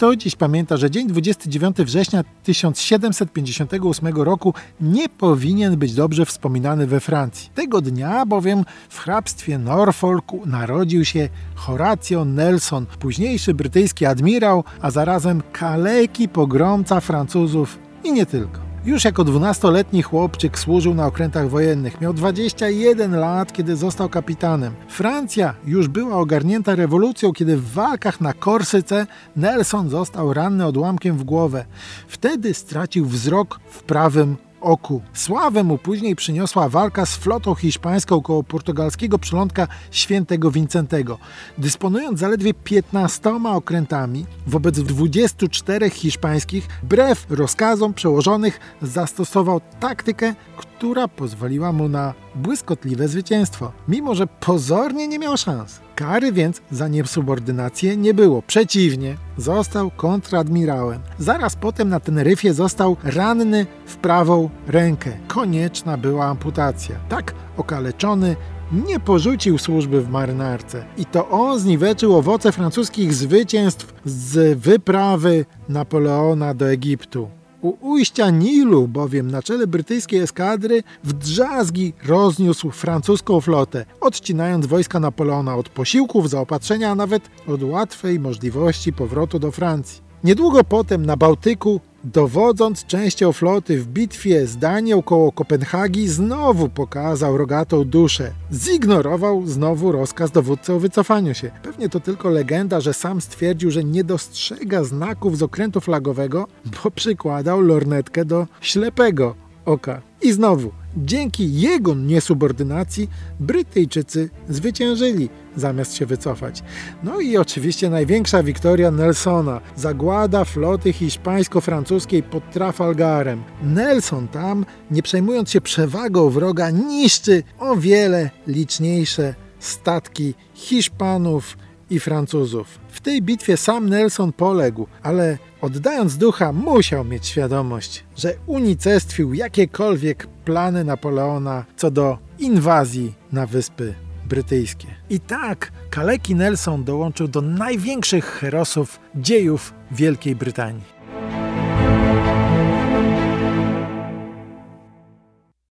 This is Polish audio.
Kto dziś pamięta, że dzień 29 września 1758 roku nie powinien być dobrze wspominany we Francji. Tego dnia bowiem w hrabstwie Norfolk narodził się Horatio Nelson, późniejszy brytyjski admirał, a zarazem kaleki pogromca Francuzów i nie tylko. Już jako dwunastoletni chłopczyk służył na okrętach wojennych. Miał 21 lat, kiedy został kapitanem. Francja już była ogarnięta rewolucją, kiedy w walkach na Korsyce Nelson został ranny odłamkiem w głowę. Wtedy stracił wzrok w prawym oku. Sławę mu później przyniosła walka z flotą hiszpańską koło portugalskiego przylądka Świętego Wincentego. Dysponując zaledwie 15 okrętami wobec 24 hiszpańskich, wbrew rozkazom przełożonych zastosował taktykę, która pozwoliła mu na błyskotliwe zwycięstwo, mimo że pozornie nie miał szans. Kary więc za niesubordynację nie było. Przeciwnie, został kontradmirałem. Zaraz potem na Teneryfie został ranny w prawą rękę. Konieczna była amputacja. Tak okaleczony nie porzucił służby w marynarce. I to on zniweczył owoce francuskich zwycięstw z wyprawy Napoleona do Egiptu. U ujścia Nilu bowiem na czele brytyjskiej eskadry w drzazgi rozniósł francuską flotę, odcinając wojska Napoleona od posiłków, zaopatrzenia, a nawet od łatwej możliwości powrotu do Francji. Niedługo potem na Bałtyku Dowodząc częścią floty w bitwie z Danią koło Kopenhagi, znowu pokazał rogatą duszę. Zignorował znowu rozkaz dowódcy o wycofaniu się. Pewnie to tylko legenda, że sam stwierdził, że nie dostrzega znaków z okrętu flagowego, bo przykładał lornetkę do ślepego oka. I znowu, dzięki jego niesubordynacji Brytyjczycy zwyciężyli, zamiast się wycofać. No i oczywiście największa wiktoria Nelsona, zagłada floty hiszpańsko-francuskiej pod Trafalgarem. Nelson tam, nie przejmując się przewagą wroga, niszczy o wiele liczniejsze statki Hiszpanów i Francuzów. W tej bitwie sam Nelson poległ, ale oddając ducha musiał mieć świadomość, że unicestwił jakiekolwiek plany Napoleona co do inwazji na Wyspy Brytyjskie. I tak Kaleki Nelson dołączył do największych herosów dziejów Wielkiej Brytanii.